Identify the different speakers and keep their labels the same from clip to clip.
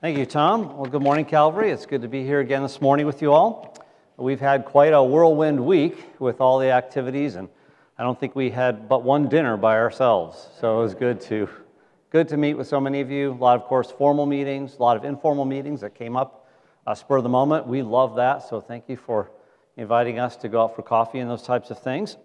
Speaker 1: Thank you, Tom. Well, good morning, Calvary. It's good to be here again this morning with you all. We've had quite a whirlwind week with all the activities, and I don't think we had but one dinner by ourselves. So it was good to good to meet with so many of you. A lot of course formal meetings, a lot of informal meetings that came up uh, spur of the moment. We love that. So thank you for inviting us to go out for coffee and those types of things,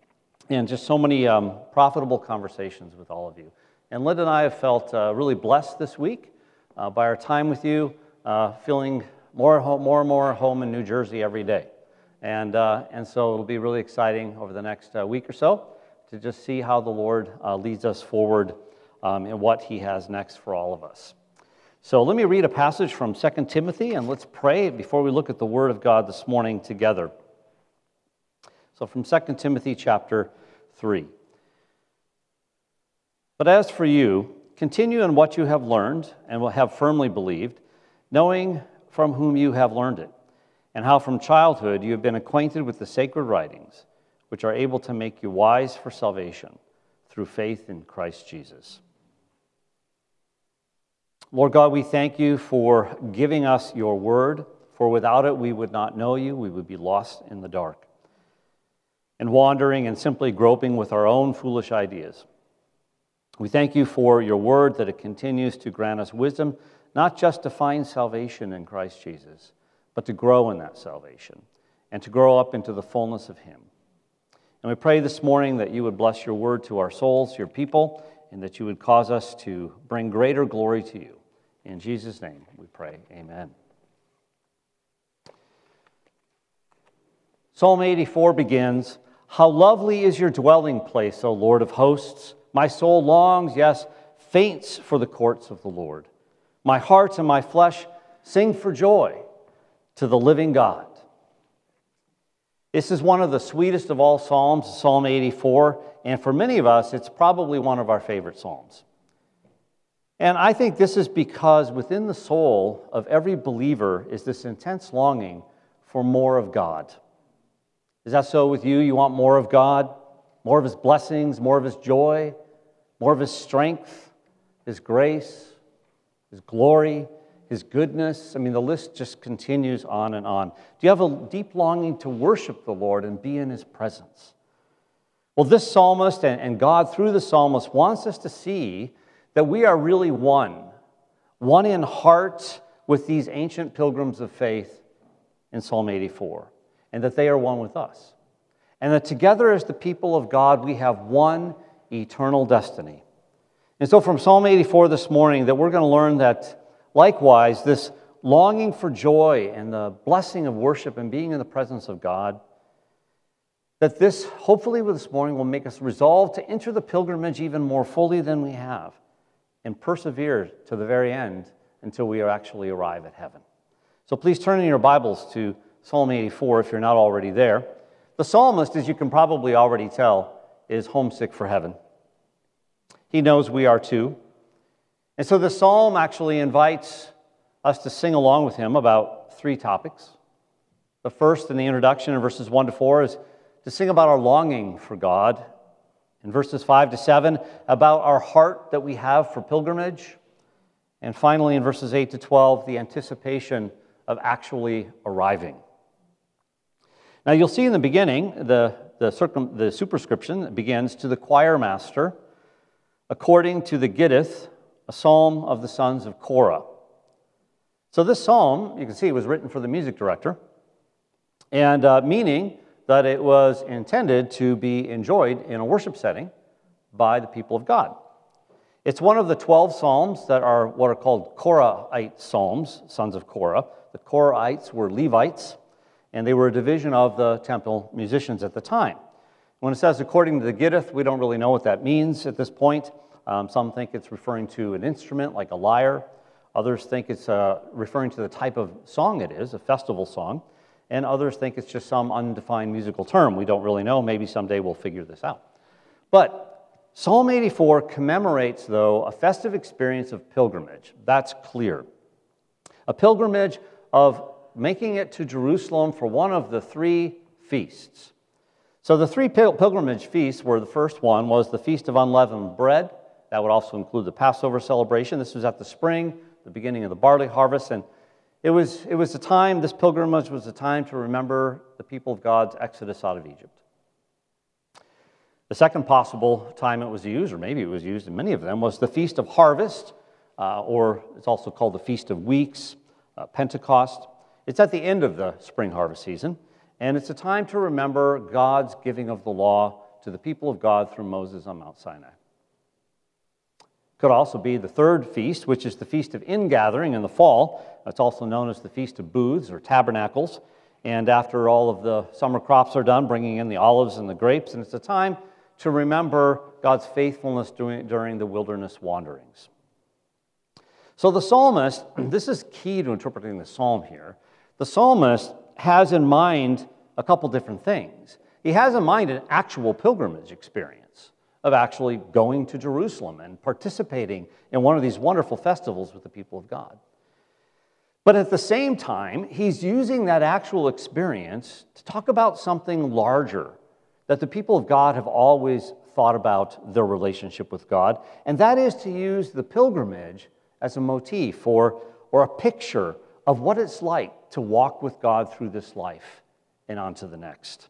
Speaker 1: and just so many um, profitable conversations with all of you. And Linda and I have felt uh, really blessed this week uh, by our time with you, uh, feeling more, more and more home in New Jersey every day. And, uh, and so it'll be really exciting over the next uh, week or so to just see how the Lord uh, leads us forward um, and what He has next for all of us. So let me read a passage from 2 Timothy and let's pray before we look at the Word of God this morning together. So from 2 Timothy chapter 3. But as for you, Continue in what you have learned and will have firmly believed, knowing from whom you have learned it, and how from childhood you have been acquainted with the sacred writings, which are able to make you wise for salvation through faith in Christ Jesus. Lord God, we thank you for giving us your word, for without it we would not know you, we would be lost in the dark and wandering and simply groping with our own foolish ideas. We thank you for your word that it continues to grant us wisdom, not just to find salvation in Christ Jesus, but to grow in that salvation and to grow up into the fullness of Him. And we pray this morning that you would bless your word to our souls, your people, and that you would cause us to bring greater glory to you. In Jesus' name we pray. Amen. Psalm 84 begins How lovely is your dwelling place, O Lord of hosts! My soul longs, yes, faints for the courts of the Lord. My heart and my flesh sing for joy to the living God. This is one of the sweetest of all Psalms, Psalm 84, and for many of us, it's probably one of our favorite Psalms. And I think this is because within the soul of every believer is this intense longing for more of God. Is that so with you? You want more of God, more of His blessings, more of His joy? More of His strength, His grace, His glory, His goodness. I mean, the list just continues on and on. Do you have a deep longing to worship the Lord and be in His presence? Well, this psalmist and God through the psalmist wants us to see that we are really one, one in heart with these ancient pilgrims of faith in Psalm 84, and that they are one with us. And that together as the people of God, we have one eternal destiny. And so, from Psalm 84 this morning, that we're going to learn that likewise, this longing for joy and the blessing of worship and being in the presence of God, that this, hopefully, this morning will make us resolve to enter the pilgrimage even more fully than we have and persevere to the very end until we actually arrive at heaven. So, please turn in your Bibles to Psalm 84 if you're not already there. The psalmist, as you can probably already tell, is homesick for heaven. He knows we are too. And so the psalm actually invites us to sing along with him about three topics. The first in the introduction in verses 1 to 4 is to sing about our longing for God. In verses 5 to 7, about our heart that we have for pilgrimage. And finally, in verses 8 to 12, the anticipation of actually arriving. Now, you'll see in the beginning, the the, circum, the superscription begins to the choir master, according to the Gittith, a psalm of the sons of Korah. So this psalm, you can see, was written for the music director, and uh, meaning that it was intended to be enjoyed in a worship setting by the people of God. It's one of the 12 psalms that are what are called Korahite psalms, sons of Korah. The Korahites were Levites and they were a division of the temple musicians at the time. When it says according to the Gittith, we don't really know what that means at this point. Um, some think it's referring to an instrument like a lyre. Others think it's uh, referring to the type of song it is, a festival song. And others think it's just some undefined musical term. We don't really know. Maybe someday we'll figure this out. But Psalm 84 commemorates, though, a festive experience of pilgrimage. That's clear. A pilgrimage of making it to Jerusalem for one of the three feasts. So the three pilgrimage feasts were the first one was the Feast of Unleavened Bread. That would also include the Passover celebration. This was at the spring, the beginning of the barley harvest. And it was, it was a time, this pilgrimage was a time to remember the people of God's exodus out of Egypt. The second possible time it was used, or maybe it was used in many of them, was the Feast of Harvest, uh, or it's also called the Feast of Weeks, uh, Pentecost. It's at the end of the spring harvest season, and it's a time to remember God's giving of the law to the people of God through Moses on Mount Sinai. Could also be the third feast, which is the Feast of Ingathering in the fall. It's also known as the Feast of Booths or Tabernacles. And after all of the summer crops are done, bringing in the olives and the grapes, and it's a time to remember God's faithfulness during, during the wilderness wanderings. So the psalmist, this is key to interpreting the psalm here. The psalmist has in mind a couple different things. He has in mind an actual pilgrimage experience of actually going to Jerusalem and participating in one of these wonderful festivals with the people of God. But at the same time, he's using that actual experience to talk about something larger that the people of God have always thought about their relationship with God, and that is to use the pilgrimage as a motif or, or a picture of what it's like to walk with God through this life and on to the next.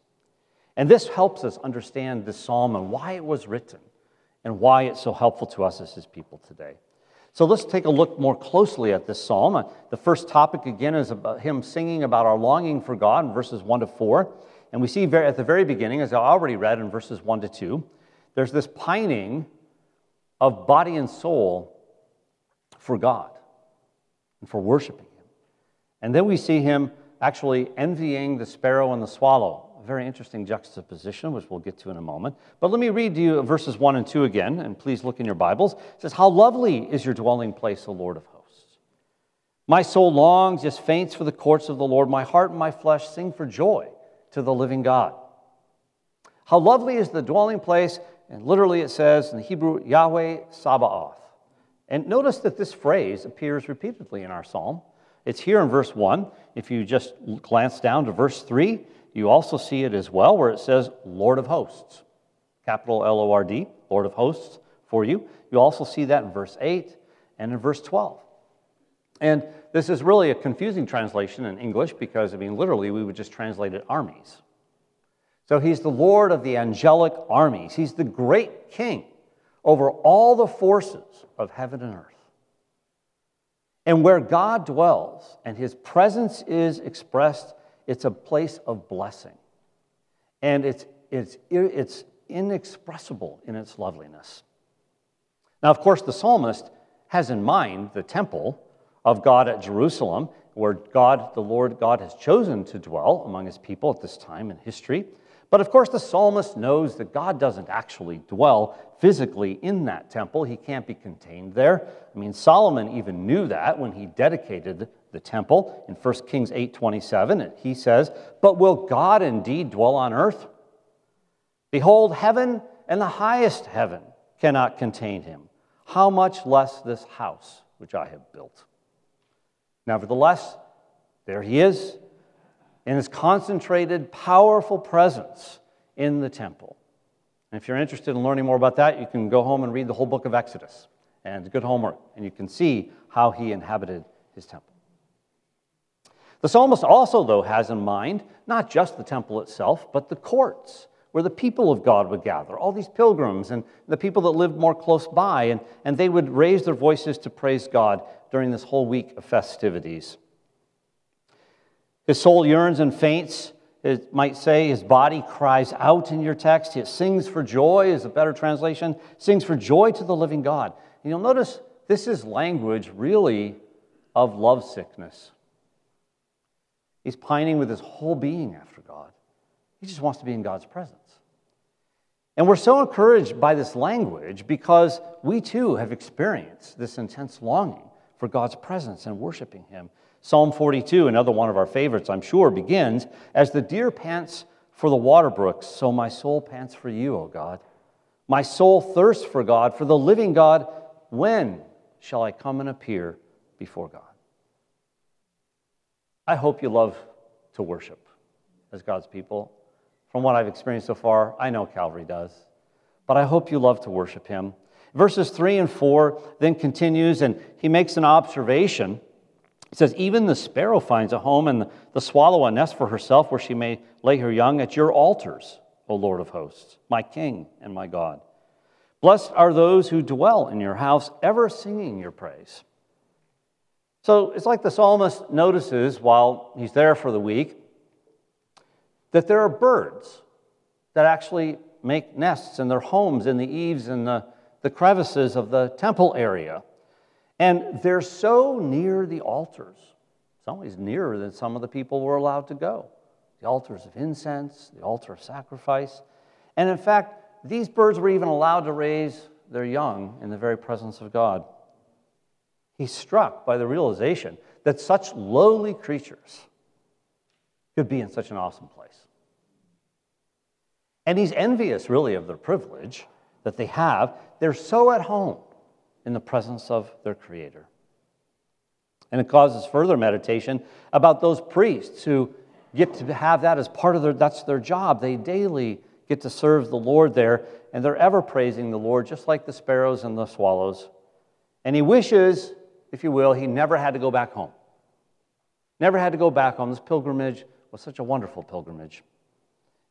Speaker 1: And this helps us understand this psalm and why it was written and why it's so helpful to us as his people today. So let's take a look more closely at this psalm. Uh, the first topic, again, is about him singing about our longing for God in verses 1 to 4. And we see at the very beginning, as I already read in verses 1 to 2, there's this pining of body and soul for God and for worshiping. And then we see him actually envying the sparrow and the swallow. A very interesting juxtaposition, which we'll get to in a moment. But let me read to you verses 1 and 2 again, and please look in your Bibles. It says, How lovely is your dwelling place, O Lord of hosts! My soul longs, just faints for the courts of the Lord. My heart and my flesh sing for joy to the living God. How lovely is the dwelling place, and literally it says in the Hebrew, Yahweh Sabaoth. And notice that this phrase appears repeatedly in our psalm. It's here in verse 1. If you just glance down to verse 3, you also see it as well, where it says, Lord of hosts, capital L O R D, Lord of hosts for you. You also see that in verse 8 and in verse 12. And this is really a confusing translation in English because, I mean, literally, we would just translate it armies. So he's the Lord of the angelic armies. He's the great king over all the forces of heaven and earth. And where God dwells and his presence is expressed, it's a place of blessing. And it's, it's, it's inexpressible in its loveliness. Now, of course, the psalmist has in mind the temple of God at Jerusalem, where God, the Lord God, has chosen to dwell among his people at this time in history. But of course, the psalmist knows that God doesn't actually dwell physically in that temple. He can't be contained there. I mean, Solomon even knew that when he dedicated the temple in 1 Kings 8:27. He says, "But will God indeed dwell on earth? Behold, heaven and the highest heaven cannot contain him. How much less this house which I have built?" Nevertheless, there he is in his concentrated, powerful presence in the temple. And if you're interested in learning more about that, you can go home and read the whole book of Exodus. And good homework, and you can see how he inhabited his temple. The psalmist also, though, has in mind not just the temple itself, but the courts where the people of God would gather, all these pilgrims and the people that lived more close by, and, and they would raise their voices to praise God during this whole week of festivities. His soul yearns and faints. It might say his body cries out in your text. It sings for joy, is a better translation. Sings for joy to the living God. And you'll notice this is language really of lovesickness. He's pining with his whole being after God. He just wants to be in God's presence. And we're so encouraged by this language because we too have experienced this intense longing for God's presence and worshiping Him. Psalm 42, another one of our favorites, I'm sure, begins As the deer pants for the water brooks, so my soul pants for you, O God. My soul thirsts for God, for the living God. When shall I come and appear before God? I hope you love to worship as God's people. From what I've experienced so far, I know Calvary does. But I hope you love to worship Him. Verses 3 and 4 then continues, and he makes an observation. He says, Even the sparrow finds a home, and the swallow a nest for herself where she may lay her young at your altars, O Lord of hosts, my King and my God. Blessed are those who dwell in your house, ever singing your praise. So it's like the psalmist notices while he's there for the week that there are birds that actually make nests in their homes in the eaves and the, the crevices of the temple area. And they're so near the altars, It's always nearer than some of the people were allowed to go. The altars of incense, the altar of sacrifice. And in fact, these birds were even allowed to raise their young in the very presence of God. He's struck by the realization that such lowly creatures could be in such an awesome place. And he's envious, really, of their privilege that they have. They're so at home in the presence of their Creator. And it causes further meditation about those priests who get to have that as part of their that's their job. They daily get to serve the Lord there, and they're ever praising the Lord, just like the sparrows and the swallows. And he wishes, if you will, he never had to go back home. Never had to go back home. This pilgrimage was such a wonderful pilgrimage.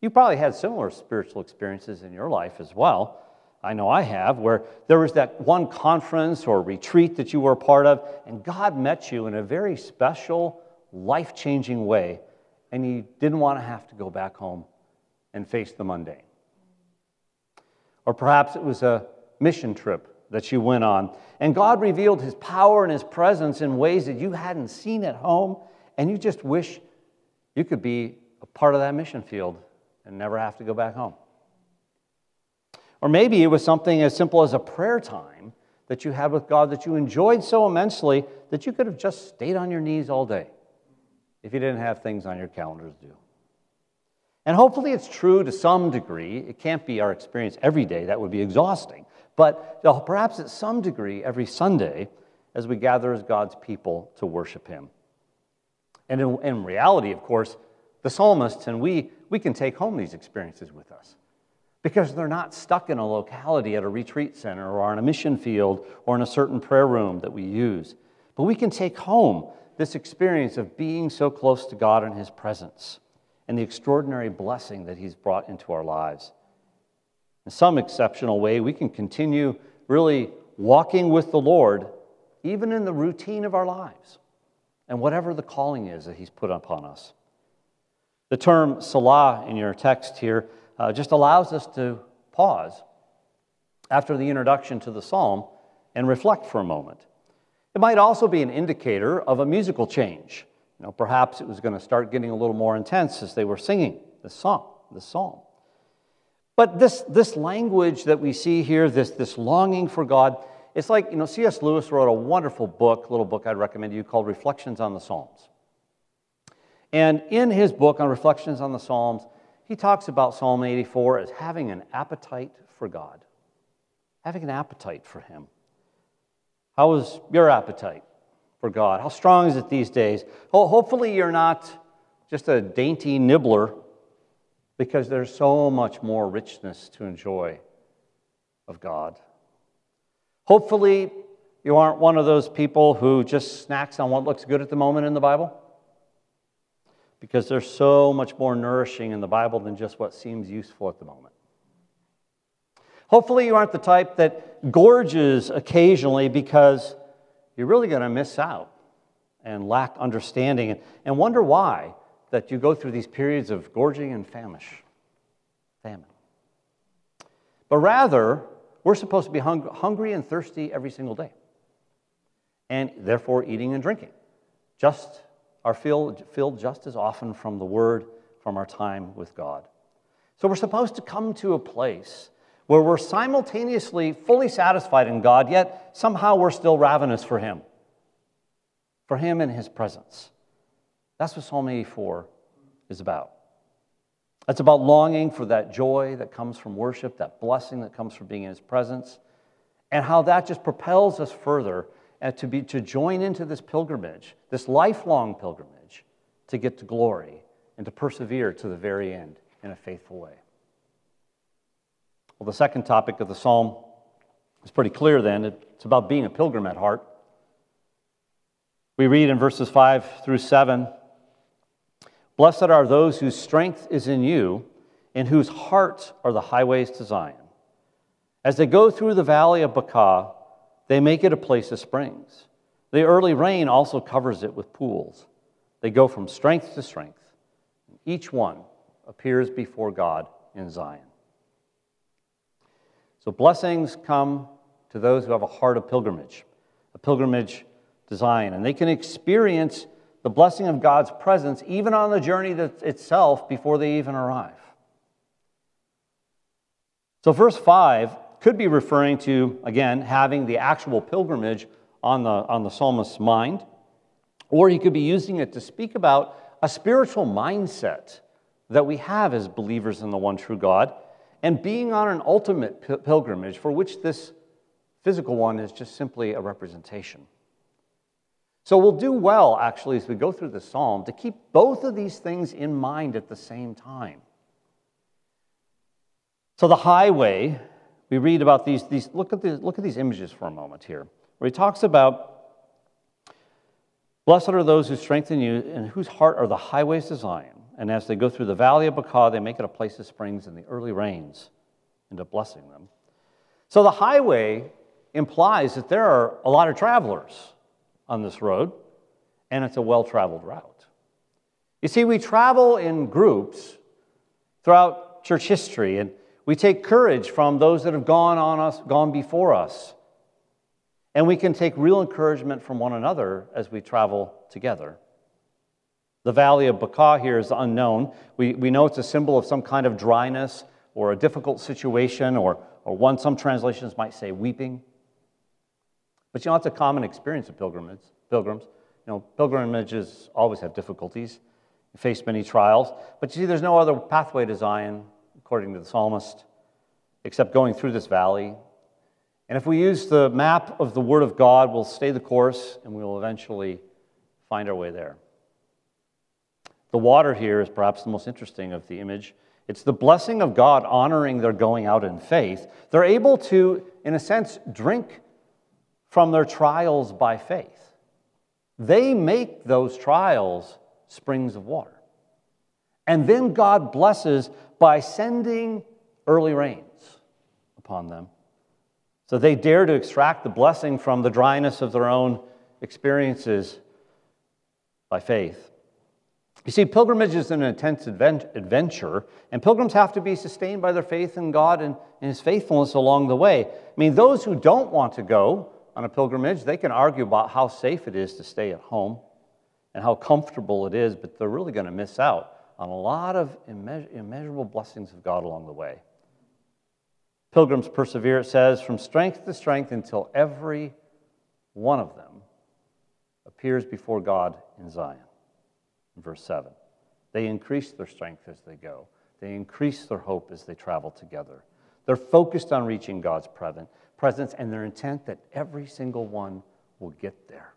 Speaker 1: You probably had similar spiritual experiences in your life as well. I know I have, where there was that one conference or retreat that you were a part of, and God met you in a very special, life changing way, and you didn't want to have to go back home and face the mundane. Or perhaps it was a mission trip that you went on, and God revealed His power and His presence in ways that you hadn't seen at home, and you just wish you could be a part of that mission field and never have to go back home. Or maybe it was something as simple as a prayer time that you had with God that you enjoyed so immensely that you could have just stayed on your knees all day if you didn't have things on your calendar to do. And hopefully it's true to some degree. It can't be our experience every day, that would be exhausting. But uh, perhaps at some degree every Sunday as we gather as God's people to worship Him. And in, in reality, of course, the psalmists and we we can take home these experiences with us because they're not stuck in a locality at a retreat center or on a mission field or in a certain prayer room that we use. But we can take home this experience of being so close to God and His presence and the extraordinary blessing that He's brought into our lives. In some exceptional way, we can continue really walking with the Lord even in the routine of our lives and whatever the calling is that He's put upon us. The term Selah in your text here uh, just allows us to pause after the introduction to the psalm and reflect for a moment. It might also be an indicator of a musical change. You know, perhaps it was going to start getting a little more intense as they were singing the song, the psalm. But this, this language that we see here, this, this longing for God, it's like, you know, C.S. Lewis wrote a wonderful book, little book I'd recommend to you called Reflections on the Psalms. And in his book on Reflections on the Psalms, he talks about Psalm 84 as having an appetite for God, having an appetite for Him. How is your appetite for God? How strong is it these days? hopefully, you're not just a dainty nibbler because there's so much more richness to enjoy of God. Hopefully, you aren't one of those people who just snacks on what looks good at the moment in the Bible because there's so much more nourishing in the Bible than just what seems useful at the moment. Hopefully, you aren't the type that gorges occasionally because you're really going to miss out and lack understanding and, and wonder why that you go through these periods of gorging and famish, famine. But rather, we're supposed to be hung, hungry and thirsty every single day, and therefore eating and drinking, just are filled, filled just as often from the Word, from our time with God. So we're supposed to come to a place where we're simultaneously fully satisfied in God, yet somehow we're still ravenous for Him, for Him and His presence. That's what Psalm 84 is about. It's about longing for that joy that comes from worship, that blessing that comes from being in His presence, and how that just propels us further and to, be, to join into this pilgrimage, this lifelong pilgrimage, to get to glory and to persevere to the very end in a faithful way. Well, the second topic of the psalm is pretty clear then, it's about being a pilgrim at heart. We read in verses 5 through 7 Blessed are those whose strength is in you, and whose hearts are the highways to Zion. As they go through the valley of Baca, they make it a place of springs. The early rain also covers it with pools. They go from strength to strength. Each one appears before God in Zion. So blessings come to those who have a heart of pilgrimage, a pilgrimage design, and they can experience the blessing of God's presence even on the journey itself before they even arrive. So, verse 5 could be referring to, again, having the actual pilgrimage on the, on the psalmist's mind, or he could be using it to speak about a spiritual mindset that we have as believers in the one true God and being on an ultimate pilgrimage for which this physical one is just simply a representation. So we'll do well, actually, as we go through the psalm, to keep both of these things in mind at the same time. So the highway, we read about these, these look, at these look at these images for a moment here, where he talks about Blessed are those who strengthen you and whose heart are the highways to Zion. And as they go through the valley of Baca, they make it a place of springs in the early rains, into blessing them. So the highway implies that there are a lot of travelers on this road, and it's a well traveled route. You see, we travel in groups throughout church history, and we take courage from those that have gone on us, gone before us. And we can take real encouragement from one another as we travel together. The valley of Baca here is unknown. We, we know it's a symbol of some kind of dryness or a difficult situation, or, or one, some translations might say weeping. But you know, it's a common experience of pilgrims. Pilgrims, you know, pilgrimages always have difficulties, face many trials. But you see, there's no other pathway to Zion, according to the psalmist, except going through this valley. And if we use the map of the Word of God, we'll stay the course and we will eventually find our way there. The water here is perhaps the most interesting of the image. It's the blessing of God honoring their going out in faith. They're able to, in a sense, drink from their trials by faith. They make those trials springs of water. And then God blesses by sending early rains upon them. So they dare to extract the blessing from the dryness of their own experiences by faith. You see, pilgrimage is an intense adventure, and pilgrims have to be sustained by their faith in God and, His faithfulness along the way. I mean, those who don't want to go on a pilgrimage, they can argue about how safe it is to stay at home and how comfortable it is, but they're really going to miss out on a lot of immeasurable blessings of God along the way. Pilgrims persevere, it says, from strength to strength until every one of them appears before God in Zion verse 7. They increase their strength as they go, they increase their hope as they travel together. They're focused on reaching God's presence, and they're intent that every single one will get there.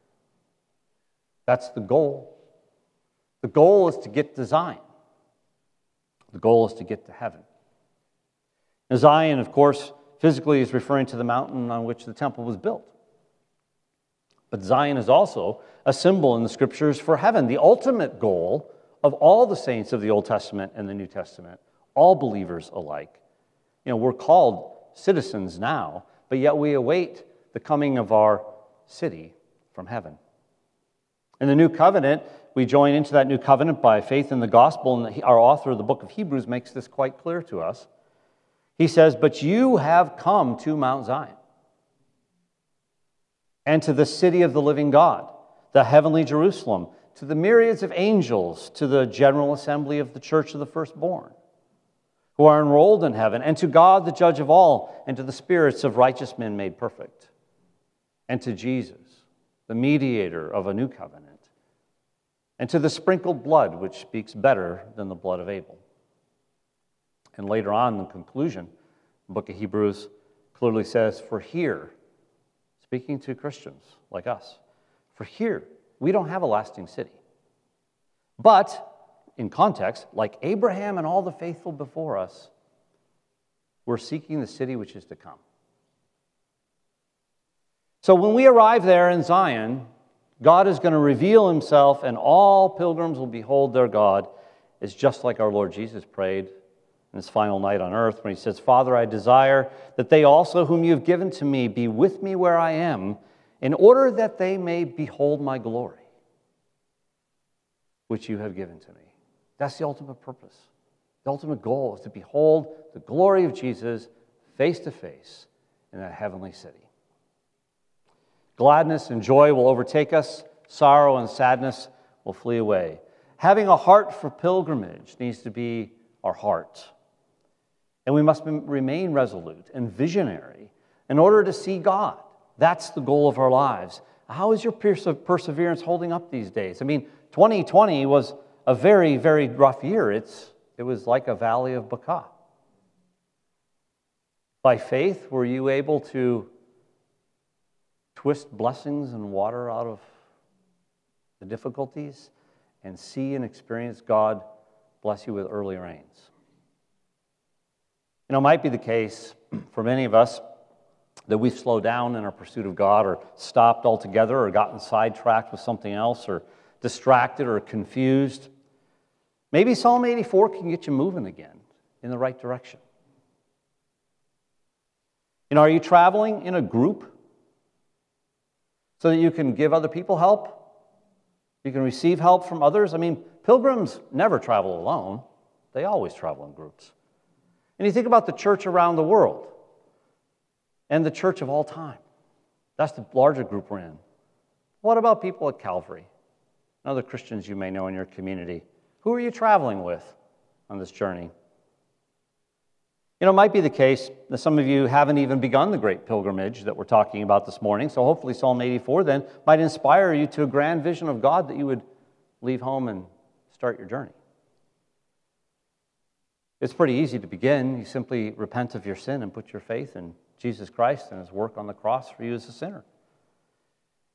Speaker 1: That's the goal. The goal is to get to Zion. The goal is to get to heaven. Now, Zion, of course, physically is referring to the mountain on which the temple was built. But Zion is also a symbol in the scriptures for heaven, the ultimate goal of all the saints of the Old Testament and the New Testament, all believers alike. You know, we're called citizens now, but yet we await the coming of our city from heaven. In the new covenant, we join into that new covenant by faith in the gospel, and our author of the book of Hebrews makes this quite clear to us. He says, But you have come to Mount Zion and to the city of the living God, the heavenly Jerusalem, to the myriads of angels, to the general assembly of the church of the firstborn, who are enrolled in heaven, and to God, the judge of all, and to the spirits of righteous men made perfect, and to Jesus, the mediator of a new covenant, and to the sprinkled blood, which speaks better than the blood of Abel. And later on, in the conclusion, the book of Hebrews clearly says, For here, speaking to Christians like us. For here, we don't have a lasting city. But, in context, like Abraham and all the faithful before us, we're seeking the city which is to come. So when we arrive there in Zion, God is going to reveal himself, and all pilgrims will behold their God. It's just like our Lord Jesus prayed in his final night on earth when he says, Father, I desire that they also, whom you have given to me, be with me where I am, in order that they may behold my glory, which you have given to me. That's the ultimate purpose. The ultimate goal is to behold the glory of Jesus face to face in that heavenly city. Gladness and joy will overtake us, sorrow and sadness will flee away. Having a heart for pilgrimage needs to be our heart. And we must remain resolute and visionary in order to see God. That's the goal of our lives. How is your perseverance holding up these days? I mean, 2020 was a very, very rough year. It's, it was like a valley of Baca. By faith, were you able to twist blessings and water out of the difficulties and see and experience God bless you with early rains. You know, it might be the case for many of us that we've slowed down in our pursuit of God or stopped altogether or gotten sidetracked with something else or distracted or confused. Maybe Psalm 84 can get you moving again in the right direction. You know, are you traveling in a group so that you can give other people help. You can receive help from others. I mean, pilgrims never travel alone, they always travel in groups. And you think about the church around the world and the church of all time. That's the larger group we're in. What about people at Calvary and other Christians you may know in your community? Who are you traveling with on this journey? You know, it might be the case that some of you haven't even begun the great pilgrimage that we're talking about this morning. So hopefully, Psalm 84 then might inspire you to a grand vision of God that you would leave home and start your journey. It's pretty easy to begin. You simply repent of your sin and put your faith in Jesus Christ and his work on the cross for you as a sinner.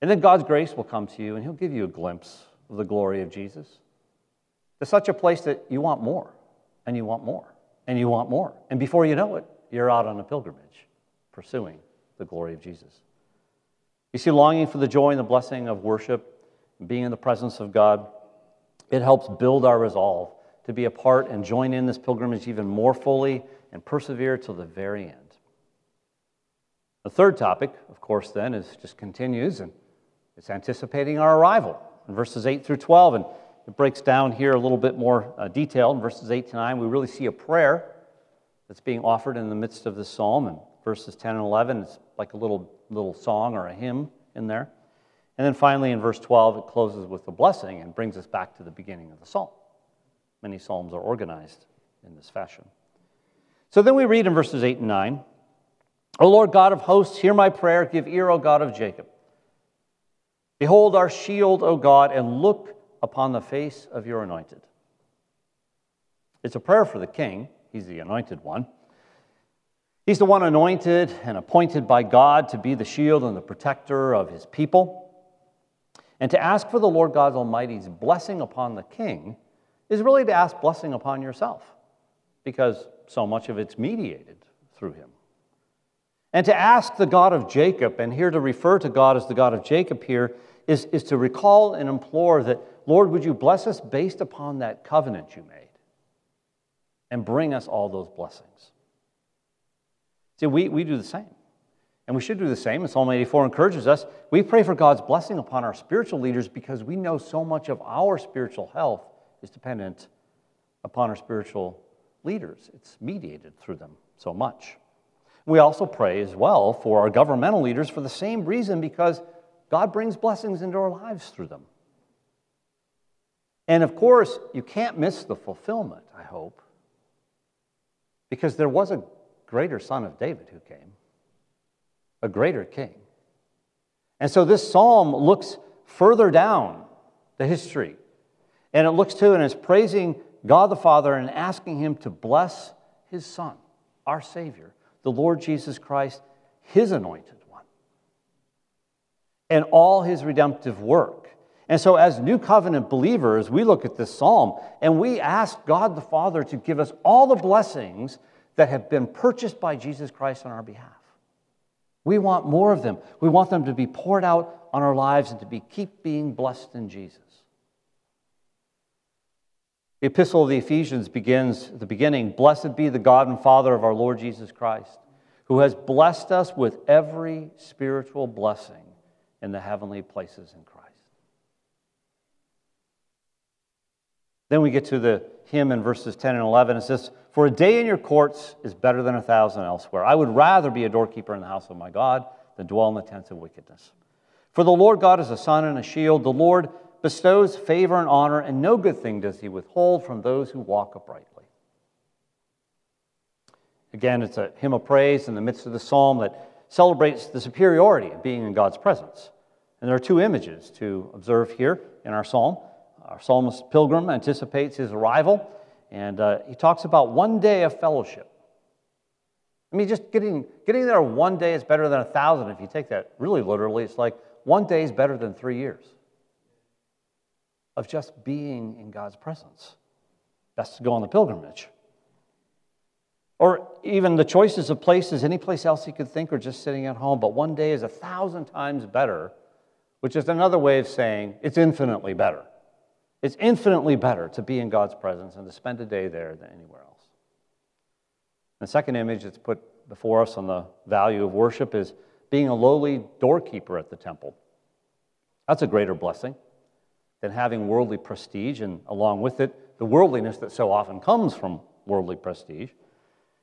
Speaker 1: And then God's grace will come to you and he'll give you a glimpse of the glory of Jesus. To such a place that you want more and you want more and you want more. And before you know it, you're out on a pilgrimage pursuing the glory of Jesus. You see, longing for the joy and the blessing of worship, being in the presence of God, it helps build our resolve to be a part and join in this pilgrimage even more fully and persevere till the very end. The third topic, of course, then, is just continues and it's anticipating our arrival in verses 8 through 12. And it breaks down here a little bit more uh, detailed. In verses 8 to 9, we really see a prayer that's being offered in the midst of the psalm. And verses 10 and 11, it's like a little, little song or a hymn in there. And then finally, in verse 12, it closes with a blessing and brings us back to the beginning of the psalm. Many psalms are organized in this fashion. So then we read in verses 8 and 9 O Lord God of hosts, hear my prayer. Give ear, O God of Jacob. Behold our shield, O God, and look upon the face of your anointed. It's a prayer for the king. He's the anointed one. He's the one anointed and appointed by God to be the shield and the protector of his people. And to ask for the Lord God Almighty's blessing upon the king is really to ask blessing upon yourself, because so much of it's mediated through him. And to ask the God of Jacob, and here to refer to God as the God of Jacob here, is, is to recall and implore that Lord, would you bless us based upon that covenant you made and bring us all those blessings? See, we, we do the same. And we should do the same. And Psalm 84 encourages us. We pray for God's blessing upon our spiritual leaders because we know so much of our spiritual health is dependent upon our spiritual leaders. It's mediated through them so much. We also pray as well for our governmental leaders for the same reason because God brings blessings into our lives through them. And of course, you can't miss the fulfillment, I hope, because there was a greater son of David who came, a greater king. And so this psalm looks further down the history, and it looks to and is praising God the Father and asking Him to bless His Son, our Savior, the Lord Jesus Christ, His anointed one, and all His redemptive work. And so, as new covenant believers, we look at this psalm and we ask God the Father to give us all the blessings that have been purchased by Jesus Christ on our behalf. We want more of them. We want them to be poured out on our lives and to be keep being blessed in Jesus. The epistle of the Ephesians begins at the beginning Blessed be the God and Father of our Lord Jesus Christ, who has blessed us with every spiritual blessing in the heavenly places in Christ. Then we get to the hymn in verses 10 and 11. It says, For a day in your courts is better than a thousand elsewhere. I would rather be a doorkeeper in the house of my God than dwell in the tents of wickedness. For the Lord God is a sun and a shield. The Lord bestows favor and honor, and no good thing does he withhold from those who walk uprightly. Again, it's a hymn of praise in the midst of the psalm that celebrates the superiority of being in God's presence. And there are two images to observe here in our psalm. Our psalmist pilgrim anticipates his arrival, and uh, he talks about one day of fellowship. I mean, just getting, getting there one day is better than a thousand. If you take that really literally, it's like one day is better than three years of just being in God's presence. Best to go on the pilgrimage. Or even the choices of places, any place else you could think, or just sitting at home. But one day is a thousand times better, which is another way of saying it's infinitely better. It's infinitely better to be in God's presence and to spend a day there than anywhere else. The second image that's put before us on the value of worship is being a lowly doorkeeper at the temple. That's a greater blessing than having worldly prestige, and along with it, the worldliness that so often comes from worldly prestige.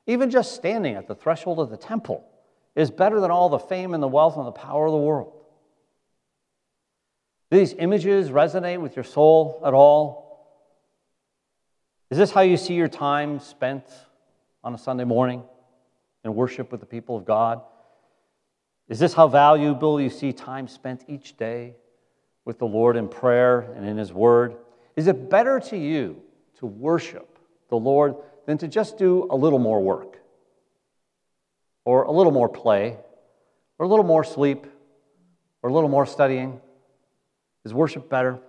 Speaker 1: Even just standing at the threshold of the temple is better than all the fame and the wealth and the power of the world. Do these images resonate with your soul at all? Is this how you see your time spent on a Sunday morning in worship with the people of God? Is this how valuable you see time spent each day with the Lord in prayer and in His Word? Is it better to you to worship the Lord than to just do a little more work, or a little more play, or a little more sleep, or a little more studying? Is worship better?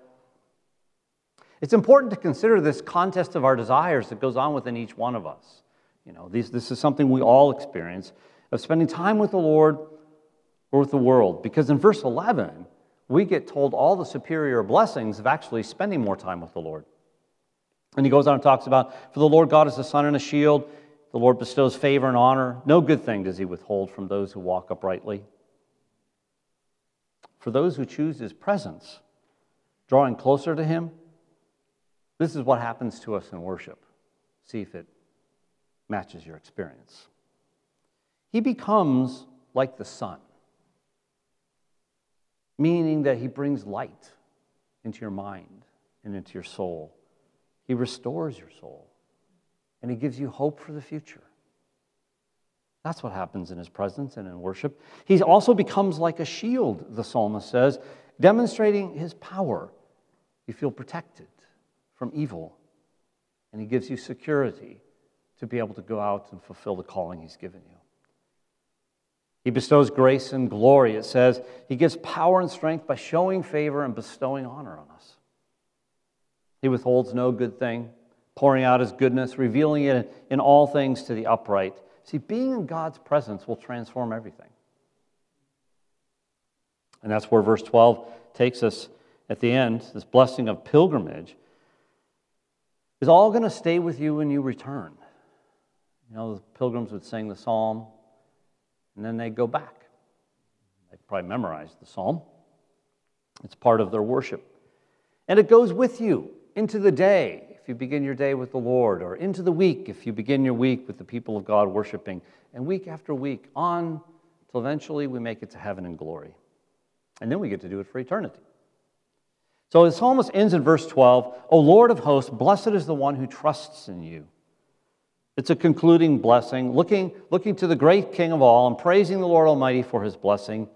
Speaker 1: It's important to consider this contest of our desires that goes on within each one of us. You know, these, this is something we all experience of spending time with the Lord or with the world. Because in verse 11, we get told all the superior blessings of actually spending more time with the Lord. And he goes on and talks about, For the Lord God is a sun and a shield. The Lord bestows favor and honor. No good thing does he withhold from those who walk uprightly. For those who choose his presence, drawing closer to him, this is what happens to us in worship. See if it matches your experience. He becomes like the sun meaning that He brings light into your mind and into your soul. He restores your soul, and He gives you hope for the future. That's what happens in His presence and in worship. He also becomes like a shield, the psalmist says, demonstrating His power. You feel protected from evil, and He gives you security to be able to go out and fulfill the calling He's given you. He bestows grace and glory. It says he gives power and strength by showing favor and bestowing honor on us. He withholds no good thing, pouring out his goodness, revealing it in all things to the upright. See, being in God's presence will transform everything. And that's where verse 12 takes us at the end. This blessing of pilgrimage is all going to stay with you when you return. You know, the pilgrims would sing the psalm and then they'd go back. They probably memorized the psalm, it's part of their worship. And it goes with you into the day you begin your day with the Lord, or into the week if you begin your week with the people of God worshiping, and week after week on till eventually we make it to heaven in glory. And then we get to do it for eternity. So the psalmist ends in verse 12 O Lord of hosts, blessed is the one who trusts in you. It's a concluding blessing, looking, looking to the great King of all and praising the Lord Almighty for his blessing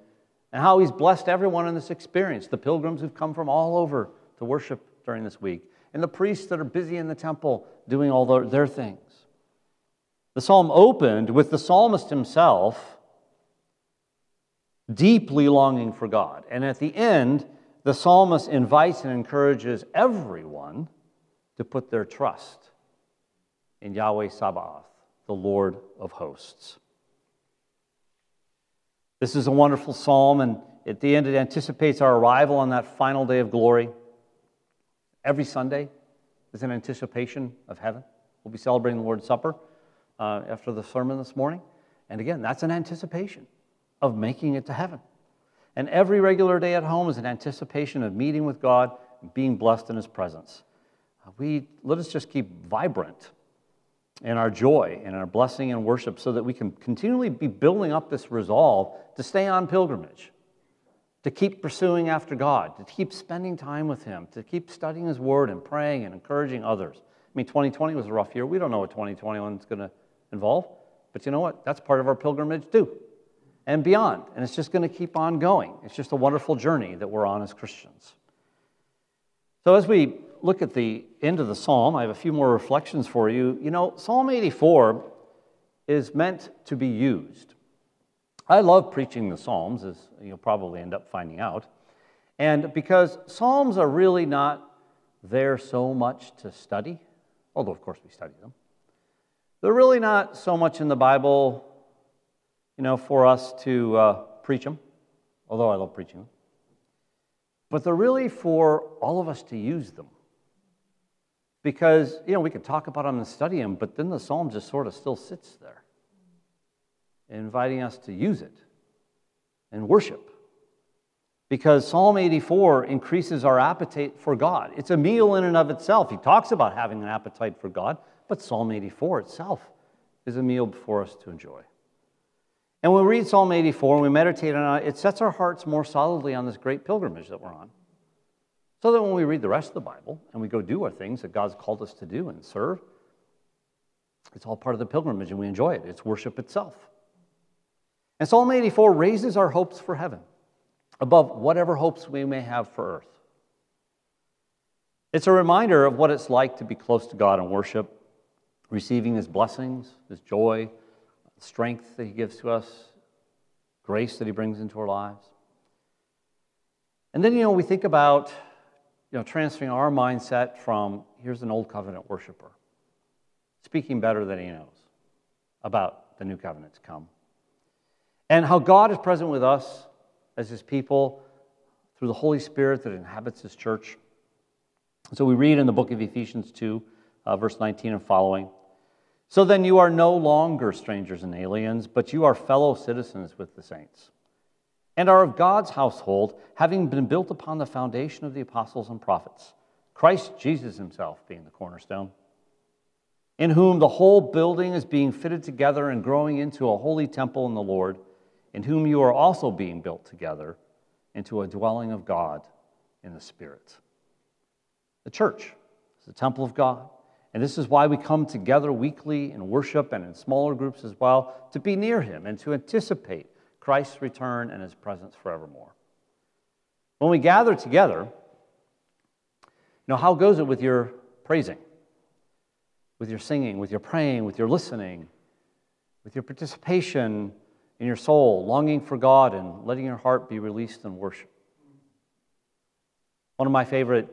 Speaker 1: and how he's blessed everyone in this experience the pilgrims who've come from all over to worship during this week, and the priests that are busy in the temple doing all their, their things. The psalm opened with the psalmist himself deeply longing for God. And at the end, the psalmist invites and encourages everyone to put their trust in Yahweh Sabaoth, the Lord of hosts. This is a wonderful psalm, and at the end, it anticipates our arrival on that final day of glory. Every Sunday is an anticipation of heaven. We'll be celebrating the Lord's Supper uh, after the sermon this morning. And again, that's an anticipation of making it to heaven. And every regular day at home is an anticipation of meeting with God and being blessed in His presence. Uh, we, let us just keep vibrant in our joy and our blessing and worship so that we can continually be building up this resolve to stay on pilgrimage, to keep pursuing after God, to keep spending time with Him, to keep studying His Word and praying and encouraging others. I mean, 2020 was a rough year. We don't know what 2021 is going to involve, but you know what? That's part of our pilgrimage too, and beyond. And it's just going to keep on going. It's just a wonderful journey that we're on as Christians. So, as we look at the end of the psalm, I have a few more reflections for you. You know, Psalm 84 is meant to be used. I love preaching the Psalms, as you'll probably end up finding out. And because Psalms are really not there so much to study, although, of course, we study them, they're really not so much in the Bible, you know, for us to uh, preach them, although I love preaching them. But they're really for all of us to use them. Because, you know, we could talk about them and study them, but then the psalm just sort of still sits there, inviting us to use it and worship. Because Psalm 84 increases our appetite for God. It's a meal in and of itself. He talks about having an appetite for God, but Psalm 84 itself is a meal for us to enjoy. And when we read Psalm 84 and we meditate on it, it sets our hearts more solidly on this great pilgrimage that we're on. So that when we read the rest of the Bible and we go do our things that God's called us to do and serve, it's all part of the pilgrimage and we enjoy it. It's worship itself. And Psalm 84 raises our hopes for heaven above whatever hopes we may have for earth. It's a reminder of what it's like to be close to God and worship, receiving His blessings, His joy, strength that He gives to us, grace that He brings into our lives. And then, you know, we think about you know, transferring our mindset from here's an old covenant worshiper, speaking better than he knows about the new covenant to come. And how God is present with us as his people through the Holy Spirit that inhabits his church. So we read in the book of Ephesians 2, uh, verse 19 and following. So then you are no longer strangers and aliens, but you are fellow citizens with the saints and are of God's household, having been built upon the foundation of the apostles and prophets, Christ Jesus himself being the cornerstone, in whom the whole building is being fitted together and growing into a holy temple in the Lord, in whom you are also being built together into a dwelling of God in the Spirit. The church is the temple of God. And this is why we come together weekly in worship and in smaller groups as well to be near Him and to anticipate Christ's return and his presence forevermore. When we gather together, you know, how goes it with your praising, with your singing, with your praying, with your listening, with your participation in your soul, longing for God and letting your heart be released in worship? One of my favorite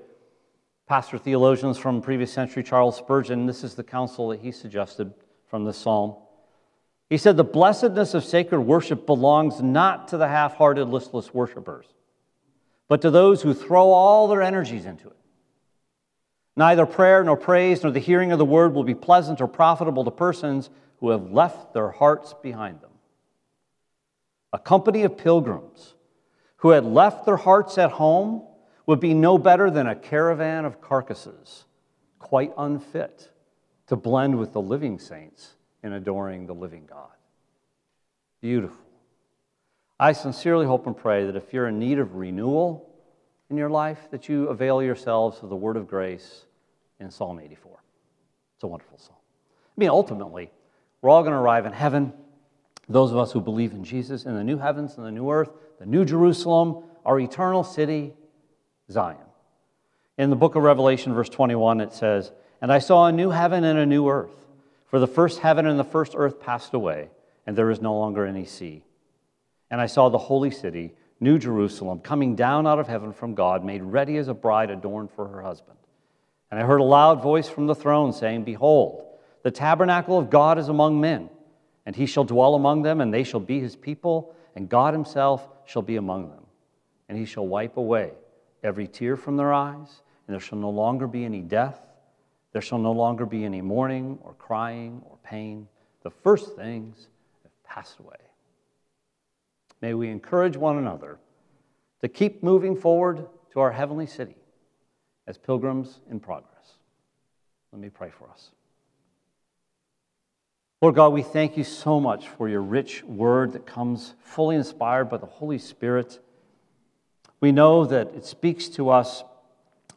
Speaker 1: pastor theologians from previous century, Charles Spurgeon, this is the counsel that he suggested from this psalm. He said, The blessedness of sacred worship belongs not to the half hearted, listless worshipers, but to those who throw all their energies into it. Neither prayer nor praise nor the hearing of the word will be pleasant or profitable to persons who have left their hearts behind them. A company of pilgrims who had left their hearts at home would be no better than a caravan of carcasses, quite unfit to blend with the living saints in adoring the living God. Beautiful. I sincerely hope and pray that if you're in need of renewal in your life, that you avail yourselves of the word of grace in Psalm 84. It's a wonderful psalm. I mean, ultimately, we're all going to arrive in heaven. Those of us who believe in Jesus, in the new heavens and the new earth, the new Jerusalem, our eternal city, Zion. In the book of Revelation, verse 21, it says, And I saw a new heaven and a new earth. For the first heaven and the first earth passed away, and there is no longer any sea. And I saw the holy city, New Jerusalem, coming down out of heaven from God, made ready as a bride adorned for her husband. And I heard a loud voice from the throne saying, Behold, the tabernacle of God is among men, and he shall dwell among them, and they shall be his people, and God Himself shall be among them. And He shall wipe away every tear from their eyes, and there shall no longer be any death. There shall no longer be any mourning or crying or pain. The first things have passed away. May we encourage one another to keep moving forward to our heavenly city as pilgrims in progress. Let me pray for us. Lord God, we thank you so much for your rich word that comes fully inspired by the Holy Spirit. We know that it speaks to us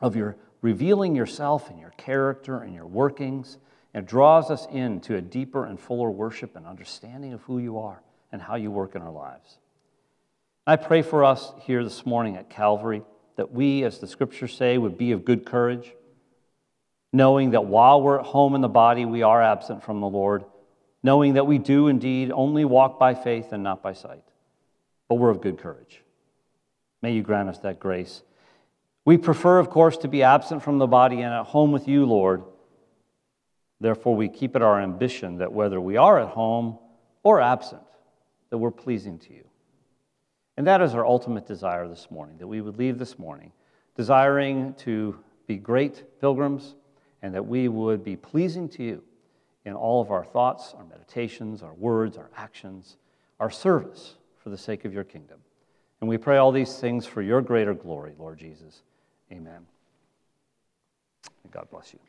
Speaker 1: of your revealing yourself and your character and your workings and draws us into a deeper and fuller worship and understanding of who you are and how you work in our lives. I pray for us here this morning at Calvary that we, as the scriptures say, would be of good courage, knowing that while we're at home in the body, we are absent from the Lord, knowing that we do indeed only walk by faith and not by sight. But we're of good courage. May you grant us that grace. We prefer, of course, to be absent from the body and at home with you, Lord. Therefore, we keep it our ambition that whether we are at home or absent, that we're pleasing to you. And that is our ultimate desire this morning, that we would leave this morning desiring to be great pilgrims and that we would be pleasing to you in all of our thoughts, our meditations, our words, our actions, our service for the sake of your kingdom. And we pray all these things for your greater glory, Lord Jesus. Amen. And God bless you.